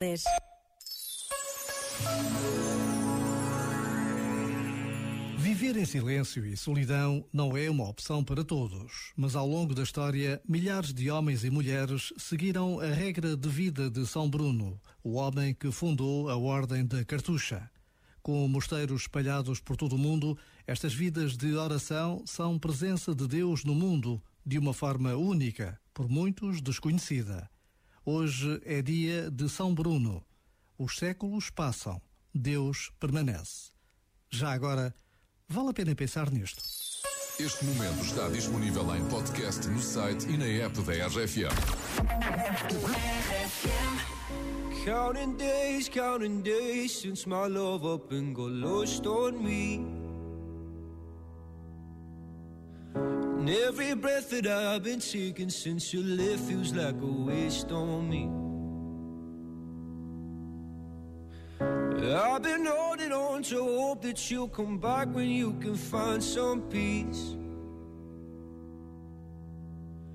10. Viver em silêncio e solidão não é uma opção para todos, mas ao longo da história, milhares de homens e mulheres seguiram a regra de vida de São Bruno, o homem que fundou a Ordem da Cartucha. Com mosteiros espalhados por todo o mundo, estas vidas de oração são presença de Deus no mundo de uma forma única, por muitos desconhecida. Hoje é dia de São Bruno. Os séculos passam, Deus permanece. Já agora, vale a pena pensar nisto. Este momento está disponível em podcast no site e na app da RFM. Counting days, counting days since my love up and got lost on me. And every breath that I've been taking since you left feels like a waste on me. I've been holding on to hope that you'll come back when you can find some peace.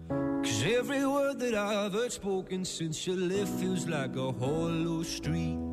Cause every word that I've heard spoken since you left feels like a hollow street.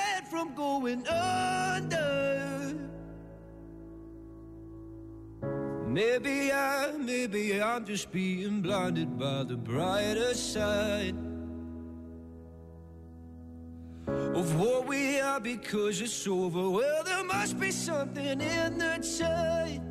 from going under. Maybe I, maybe I'm just being blinded by the brighter side of what we are because it's over. Well, there must be something in the tide.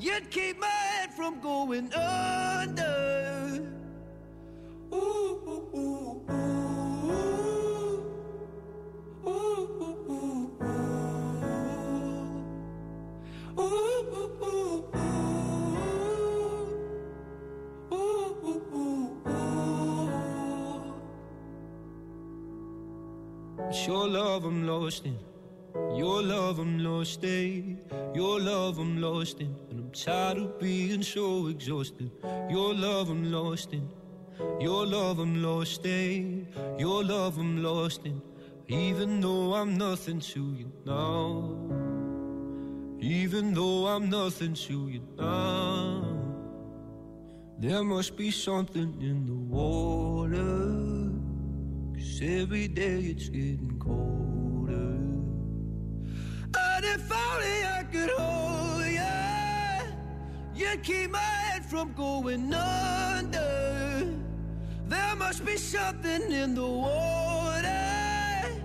You'd keep my head from going under. Your love I'm lost in. Your love I'm lost in, your love I'm lost in, I'm tired of being so exhausted. Your love I'm lost in, your love I'm lost in, your love I'm lost in, even though I'm nothing to you now. Even though I'm nothing to you now, there must be something in the water, cause every day it's getting colder. And if only I could you'd keep my head from going under. There must be something in the water,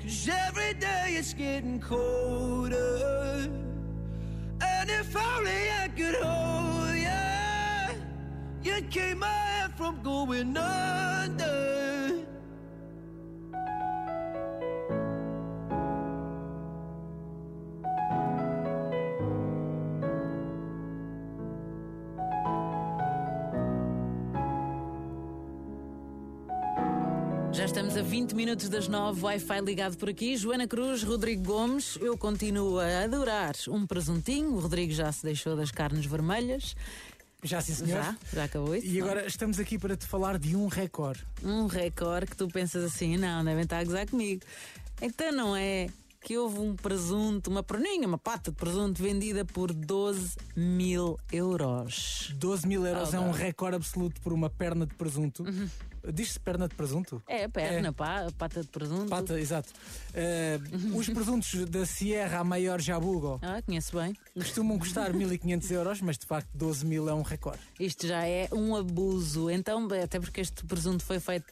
cause every day it's getting colder. And if only I could hold you, you'd keep my head from going under. Já estamos a 20 minutos das 9, Wi-Fi ligado por aqui. Joana Cruz, Rodrigo Gomes. Eu continuo a adorar um presuntinho. O Rodrigo já se deixou das carnes vermelhas. Já sim, senhor. Já, já acabou isso. E agora estamos aqui para te falar de um recorde. Um recorde que tu pensas assim, não, devem estar a gozar comigo. Então não é que houve um presunto, uma perninha, uma pata de presunto vendida por 12 mil euros. 12 mil euros Oh, é um não. recorde absoluto por uma perna de presunto. Diz-se perna de presunto? É, perna, pá, pata de presunto. Pata, exato. Eh, os presuntos da Sierra a Maior Jabugo Ah, conheço bem. costumam custar 1500 euros, mas de facto 12 mil é um recorde. Isto já é um abuso. Então, até porque este presunto foi feito